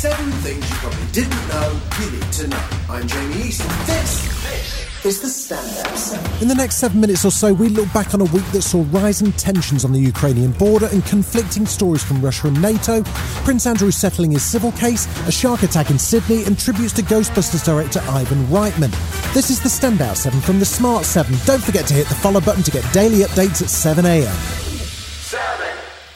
Seven things you probably didn't know you need to know. I'm Jamie East, and this, this is the Seven. In the next seven minutes or so, we look back on a week that saw rising tensions on the Ukrainian border and conflicting stories from Russia and NATO, Prince Andrew settling his civil case, a shark attack in Sydney, and tributes to Ghostbusters director Ivan Reitman. This is the Standout 7 from the Smart 7. Don't forget to hit the follow button to get daily updates at 7am.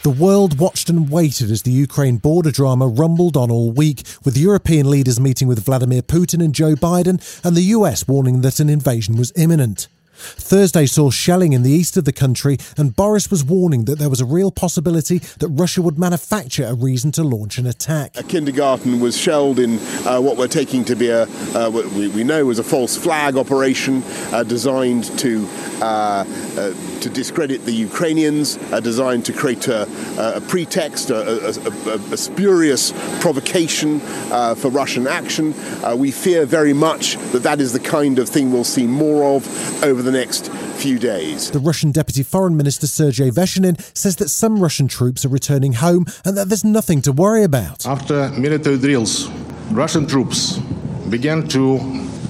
The world watched and waited as the Ukraine border drama rumbled on all week, with European leaders meeting with Vladimir Putin and Joe Biden, and the US warning that an invasion was imminent. Thursday saw shelling in the east of the country, and Boris was warning that there was a real possibility that Russia would manufacture a reason to launch an attack. A kindergarten was shelled in uh, what we're taking to be a, uh, what we, we know was a false flag operation uh, designed to uh, uh, to discredit the Ukrainians, uh, designed to create a, a pretext, a, a, a, spurious provocation for Russian action. we fear very much that that is the kind of thing we'll see more of over the next few days. The Russian Deputy Foreign Minister Sergei Vershinin says that some Russian troops are returning home and that there's nothing to worry about. After military drills, Russian troops began to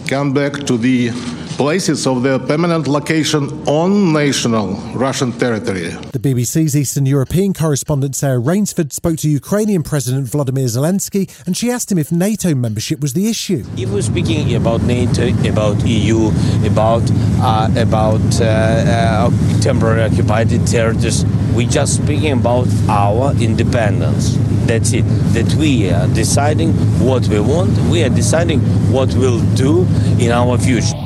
come back to the places of their permanent location on national Russian territory. The BBC's Eastern European correspondent Sarah Rainsford spoke to Ukrainian President Vladimir Zelensky and she asked him if NATO membership was the issue. If we're speaking about NATO, about EU, about uh, about uh, uh, temporary occupied territories, we're just speaking about our independence. That's it. That we are deciding what we want. We are deciding what we'll do in our future.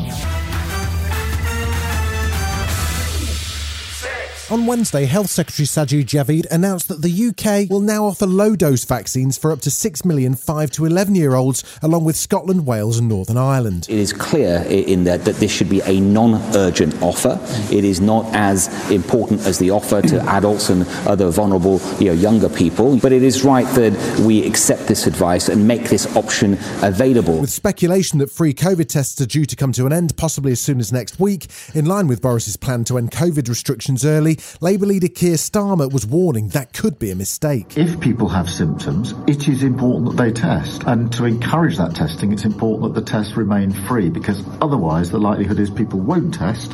On Wednesday, Health Secretary Sajid Javid announced that the UK will now offer low dose vaccines for up to 6 million 5 to 11 year olds, along with Scotland, Wales, and Northern Ireland. It is clear in that that this should be a non urgent offer. It is not as important as the offer to adults and other vulnerable you know, younger people, but it is right that we accept this advice and make this option available. With speculation that free COVID tests are due to come to an end possibly as soon as next week, in line with Boris's plan to end COVID restrictions early, Labour leader Keir Starmer was warning that could be a mistake. If people have symptoms, it is important that they test. And to encourage that testing, it's important that the tests remain free because otherwise the likelihood is people won't test.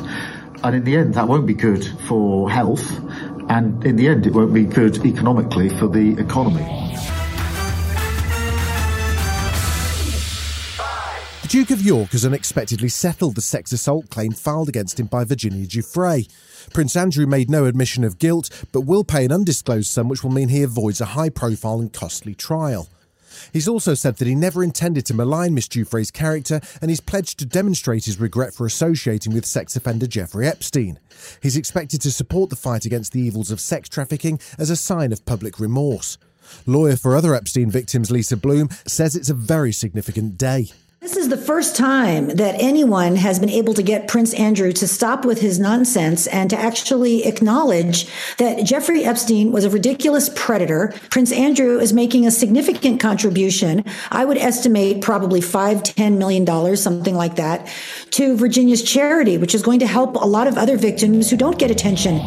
And in the end, that won't be good for health. And in the end, it won't be good economically for the economy. The Duke of York has unexpectedly settled the sex assault claim filed against him by Virginia Giuffre. Prince Andrew made no admission of guilt, but will pay an undisclosed sum which will mean he avoids a high profile and costly trial. He's also said that he never intended to malign Miss Giuffre's character and he's pledged to demonstrate his regret for associating with sex offender Jeffrey Epstein. He's expected to support the fight against the evils of sex trafficking as a sign of public remorse. Lawyer for other Epstein victims, Lisa Bloom, says it's a very significant day. This is the first time that anyone has been able to get Prince Andrew to stop with his nonsense and to actually acknowledge that Jeffrey Epstein was a ridiculous predator. Prince Andrew is making a significant contribution. I would estimate probably five, ten million dollars, something like that, to Virginia's charity, which is going to help a lot of other victims who don't get attention.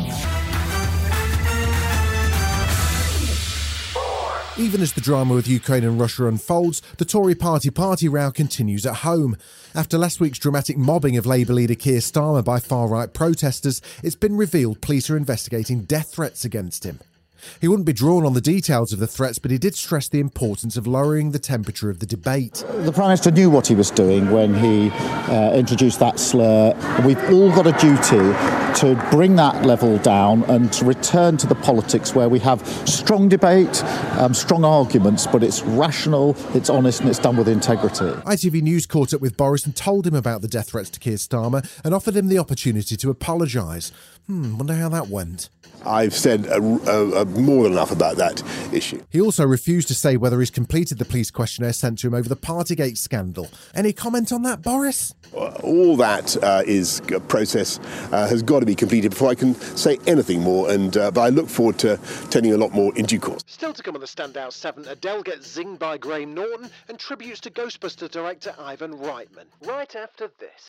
Even as the drama with Ukraine and Russia unfolds, the Tory party party row continues at home. After last week's dramatic mobbing of Labour leader Keir Starmer by far right protesters, it's been revealed police are investigating death threats against him. He wouldn't be drawn on the details of the threats, but he did stress the importance of lowering the temperature of the debate. The Prime Minister knew what he was doing when he uh, introduced that slur. We've all got a duty to bring that level down and to return to the politics where we have strong debate, um, strong arguments, but it's rational, it's honest, and it's done with integrity. ITV News caught up with Boris and told him about the death threats to Keir Starmer and offered him the opportunity to apologise. Hmm, wonder how that went. I've said uh, uh, uh, more than enough about that issue. He also refused to say whether he's completed the police questionnaire sent to him over the Partygate scandal. Any comment on that, Boris? All that uh, is a process uh, has got to be completed before I can say anything more. And uh, but I look forward to telling you a lot more in due course. Still to come on the Standout 7, Adele gets zinged by Graham Norton and tributes to Ghostbuster director Ivan Reitman. Right after this.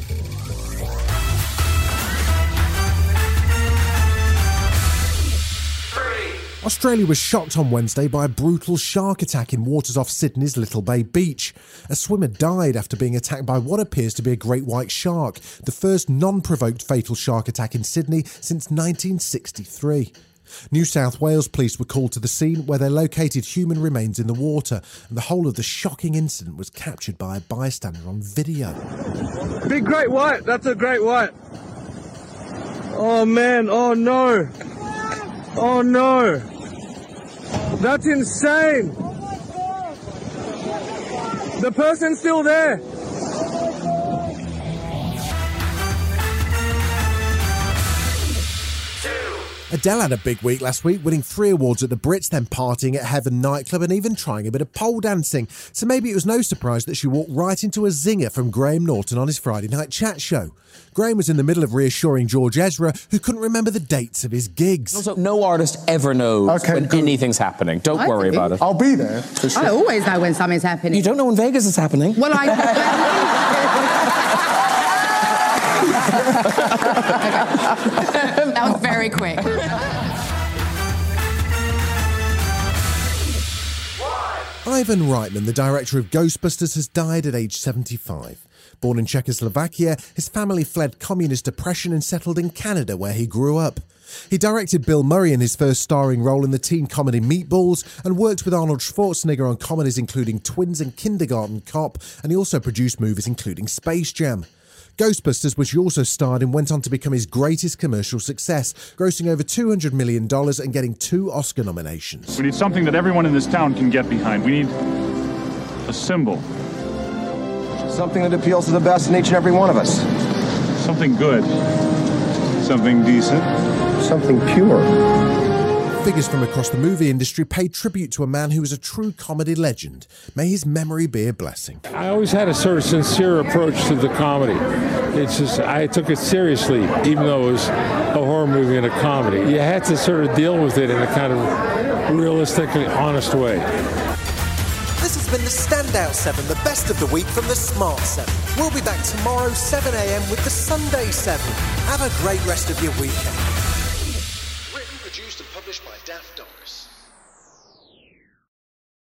Australia was shocked on Wednesday by a brutal shark attack in waters off Sydney's Little Bay Beach. A swimmer died after being attacked by what appears to be a great white shark, the first non provoked fatal shark attack in Sydney since 1963. New South Wales police were called to the scene where they located human remains in the water, and the whole of the shocking incident was captured by a bystander on video. Big great white. That's a great white. Oh man. Oh no. Oh no. That's insane. The person's still there. Adele had a big week last week, winning three awards at the Brits, then partying at Heaven nightclub and even trying a bit of pole dancing. So maybe it was no surprise that she walked right into a zinger from Graham Norton on his Friday night chat show. Graham was in the middle of reassuring George Ezra, who couldn't remember the dates of his gigs. Also, no artist ever knows when anything's happening. Don't I worry do. about it. I'll be there. For sure. I always know when something's happening. You don't know when Vegas is happening. Well, I. that was very quick. Ivan Reitman, the director of Ghostbusters, has died at age 75. Born in Czechoslovakia, his family fled communist oppression and settled in Canada, where he grew up. He directed Bill Murray in his first starring role in the teen comedy Meatballs and worked with Arnold Schwarzenegger on comedies including Twins and Kindergarten Cop, and he also produced movies including Space Jam. Ghostbusters, which he also starred in, went on to become his greatest commercial success, grossing over $200 million and getting two Oscar nominations. We need something that everyone in this town can get behind. We need a symbol. Something that appeals to the best in each and every one of us. Something good. Something decent. Something pure. Figures from across the movie industry paid tribute to a man who was a true comedy legend. May his memory be a blessing. I always had a sort of sincere approach to the comedy. It's just I took it seriously, even though it was a horror movie and a comedy. You had to sort of deal with it in a kind of realistic and honest way. This has been the Standout 7, the best of the week from the Smart 7. We'll be back tomorrow, 7am, with the Sunday 7. Have a great rest of your weekend. Published by Doris.